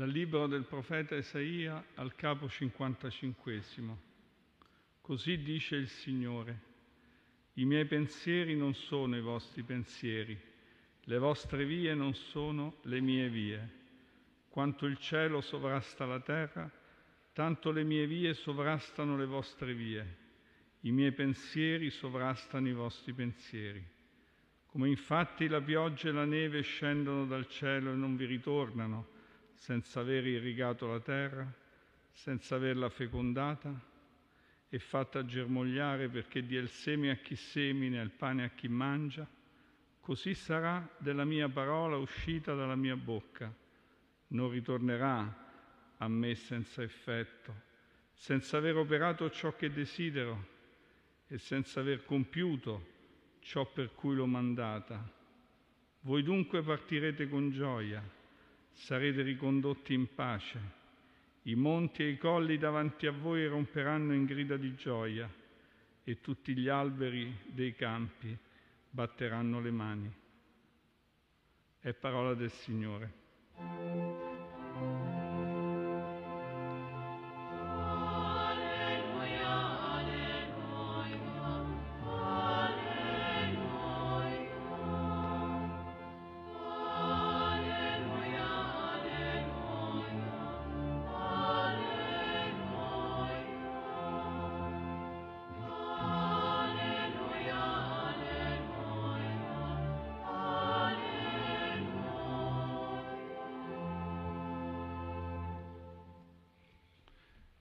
Dal libro del profeta Isaia al capo 55. Così dice il Signore, i miei pensieri non sono i vostri pensieri, le vostre vie non sono le mie vie. Quanto il cielo sovrasta la terra, tanto le mie vie sovrastano le vostre vie, i miei pensieri sovrastano i vostri pensieri. Come infatti la pioggia e la neve scendono dal cielo e non vi ritornano, senza aver irrigato la terra, senza averla fecondata e fatta germogliare perché dia il seme a chi semina e il pane a chi mangia, così sarà della mia parola uscita dalla mia bocca. Non ritornerà a me senza effetto, senza aver operato ciò che desidero e senza aver compiuto ciò per cui l'ho mandata. Voi dunque partirete con gioia sarete ricondotti in pace. I monti e i colli davanti a voi romperanno in grida di gioia e tutti gli alberi dei campi batteranno le mani. È parola del Signore.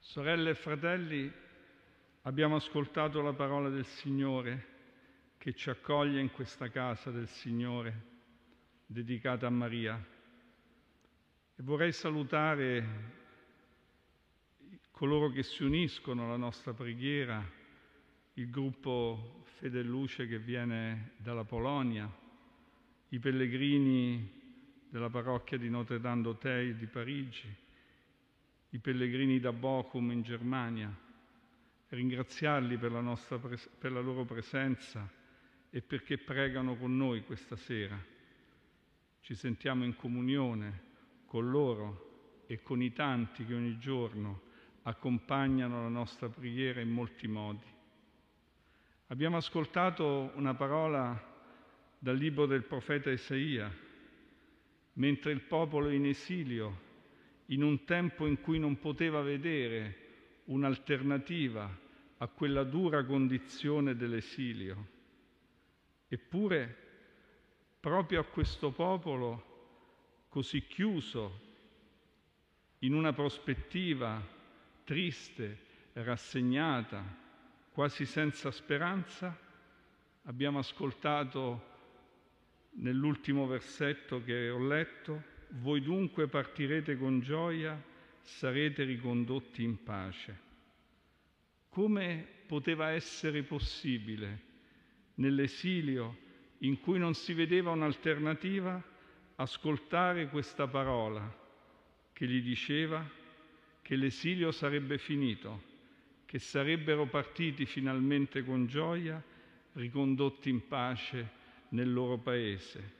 Sorelle e fratelli, abbiamo ascoltato la parola del Signore che ci accoglie in questa casa del Signore dedicata a Maria. E vorrei salutare coloro che si uniscono alla nostra preghiera, il gruppo Fede e Luce che viene dalla Polonia, i pellegrini della parrocchia di Notre Dame d'Auteuil di Parigi, i pellegrini da Bochum in Germania, ringraziarli per la, nostra, per la loro presenza e perché pregano con noi questa sera. Ci sentiamo in comunione con loro e con i tanti che ogni giorno accompagnano la nostra preghiera in molti modi. Abbiamo ascoltato una parola dal libro del profeta Isaia, mentre il popolo in esilio in un tempo in cui non poteva vedere un'alternativa a quella dura condizione dell'esilio. Eppure, proprio a questo popolo così chiuso in una prospettiva triste, rassegnata, quasi senza speranza, abbiamo ascoltato nell'ultimo versetto che ho letto, voi dunque partirete con gioia, sarete ricondotti in pace. Come poteva essere possibile nell'esilio in cui non si vedeva un'alternativa ascoltare questa parola che gli diceva che l'esilio sarebbe finito, che sarebbero partiti finalmente con gioia, ricondotti in pace nel loro paese.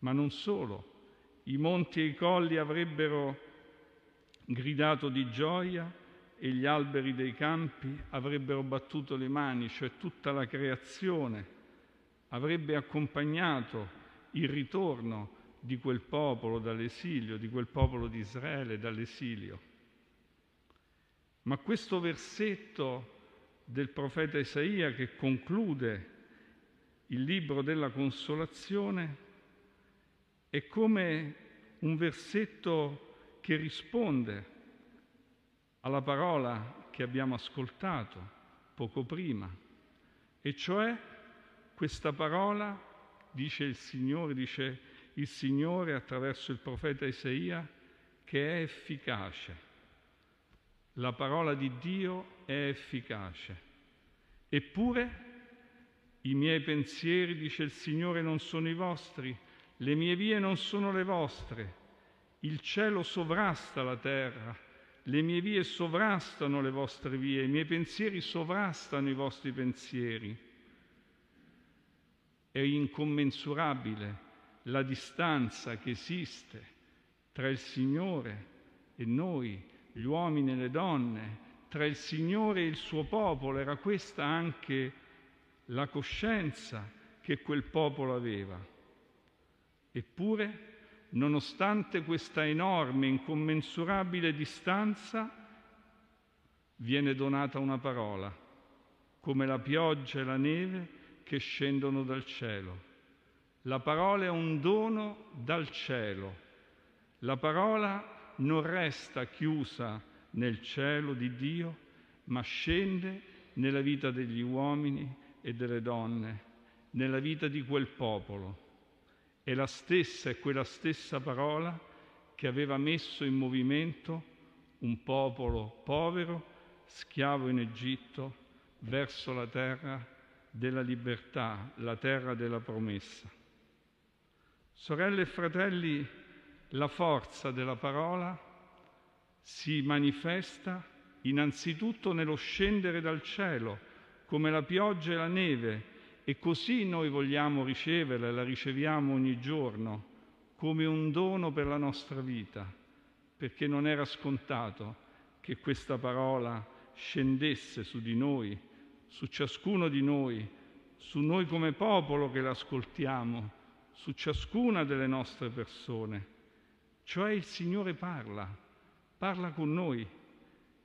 Ma non solo, i monti e i colli avrebbero gridato di gioia e gli alberi dei campi avrebbero battuto le mani, cioè tutta la creazione avrebbe accompagnato il ritorno di quel popolo dall'esilio, di quel popolo di Israele dall'esilio. Ma questo versetto del profeta Isaia che conclude il libro della consolazione è come un versetto che risponde alla parola che abbiamo ascoltato poco prima, e cioè questa parola, dice il Signore, dice il Signore attraverso il profeta Isaia, che è efficace. La parola di Dio è efficace. Eppure i miei pensieri, dice il Signore, non sono i vostri, le mie vie non sono le vostre, il cielo sovrasta la terra, le mie vie sovrastano le vostre vie, i miei pensieri sovrastano i vostri pensieri. È incommensurabile la distanza che esiste tra il Signore e noi, gli uomini e le donne, tra il Signore e il suo popolo. Era questa anche la coscienza che quel popolo aveva. Eppure, nonostante questa enorme, incommensurabile distanza, viene donata una parola, come la pioggia e la neve che scendono dal cielo. La parola è un dono dal cielo. La parola non resta chiusa nel cielo di Dio, ma scende nella vita degli uomini e delle donne, nella vita di quel popolo. È la stessa, è quella stessa parola che aveva messo in movimento un popolo povero, schiavo in Egitto, verso la terra della libertà, la terra della promessa. Sorelle e fratelli, la forza della parola si manifesta innanzitutto nello scendere dal cielo, come la pioggia e la neve, e così noi vogliamo riceverla e la riceviamo ogni giorno come un dono per la nostra vita, perché non era scontato che questa parola scendesse su di noi, su ciascuno di noi, su noi come popolo che l'ascoltiamo, su ciascuna delle nostre persone. Cioè il Signore parla, parla con noi.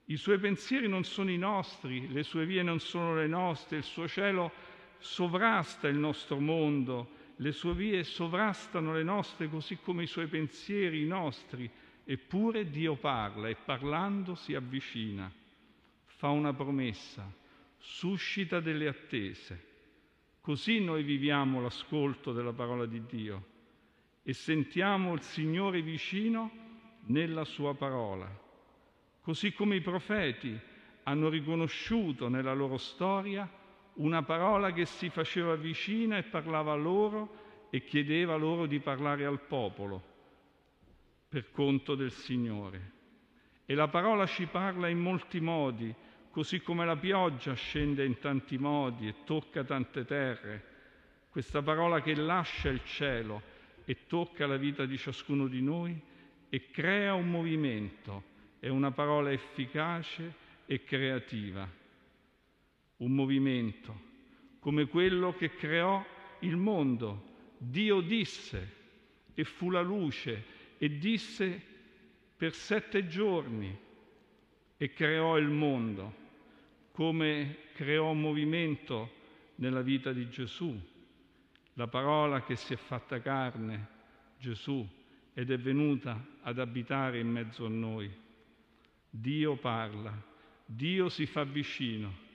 I suoi pensieri non sono i nostri, le sue vie non sono le nostre, il suo cielo sovrasta il nostro mondo, le sue vie sovrastano le nostre così come i suoi pensieri i nostri, eppure Dio parla e parlando si avvicina, fa una promessa, suscita delle attese. Così noi viviamo l'ascolto della parola di Dio e sentiamo il Signore vicino nella sua parola. Così come i profeti hanno riconosciuto nella loro storia una parola che si faceva vicina e parlava loro e chiedeva loro di parlare al popolo per conto del Signore. E la parola ci parla in molti modi, così come la pioggia scende in tanti modi e tocca tante terre. Questa parola che lascia il cielo e tocca la vita di ciascuno di noi e crea un movimento, è una parola efficace e creativa un movimento come quello che creò il mondo. Dio disse e fu la luce e disse per sette giorni e creò il mondo, come creò un movimento nella vita di Gesù. La parola che si è fatta carne, Gesù, ed è venuta ad abitare in mezzo a noi. Dio parla, Dio si fa vicino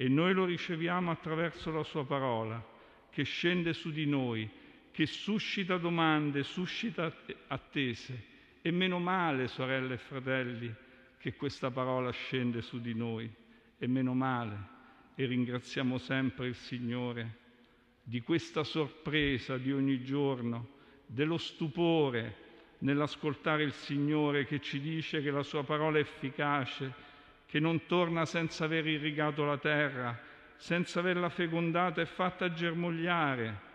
e noi lo riceviamo attraverso la sua parola che scende su di noi, che suscita domande, suscita attese. E meno male, sorelle e fratelli, che questa parola scende su di noi. E meno male. E ringraziamo sempre il Signore di questa sorpresa di ogni giorno, dello stupore nell'ascoltare il Signore che ci dice che la sua parola è efficace che non torna senza aver irrigato la terra, senza averla fecondata e fatta germogliare.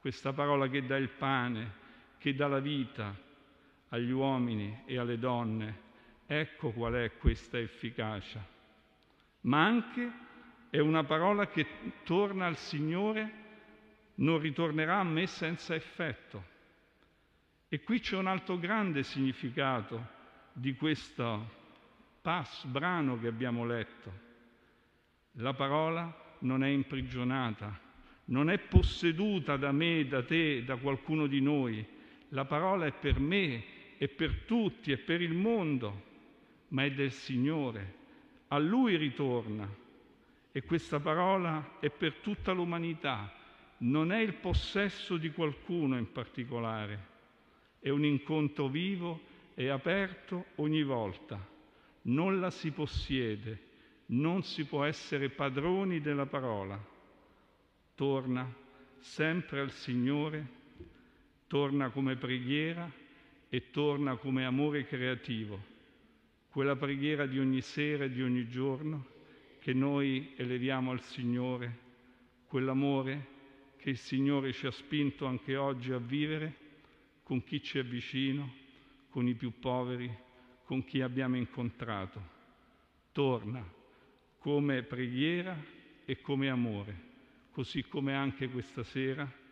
Questa parola che dà il pane, che dà la vita agli uomini e alle donne. Ecco qual è questa efficacia. Ma anche è una parola che torna al Signore, non ritornerà a me senza effetto. E qui c'è un altro grande significato di questo pass, brano che abbiamo letto. La parola non è imprigionata, non è posseduta da me, da te, da qualcuno di noi. La parola è per me, è per tutti, è per il mondo, ma è del Signore. A Lui ritorna. E questa parola è per tutta l'umanità, non è il possesso di qualcuno in particolare, è un incontro vivo e aperto ogni volta non la si possiede, non si può essere padroni della parola. Torna sempre al Signore, torna come preghiera e torna come amore creativo, quella preghiera di ogni sera e di ogni giorno che noi eleviamo al Signore, quell'amore che il Signore ci ha spinto anche oggi a vivere con chi ci è vicino, con i più poveri, con chi abbiamo incontrato. Torna come preghiera e come amore, così come anche questa sera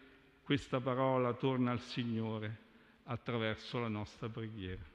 questa parola torna al Signore attraverso la nostra preghiera.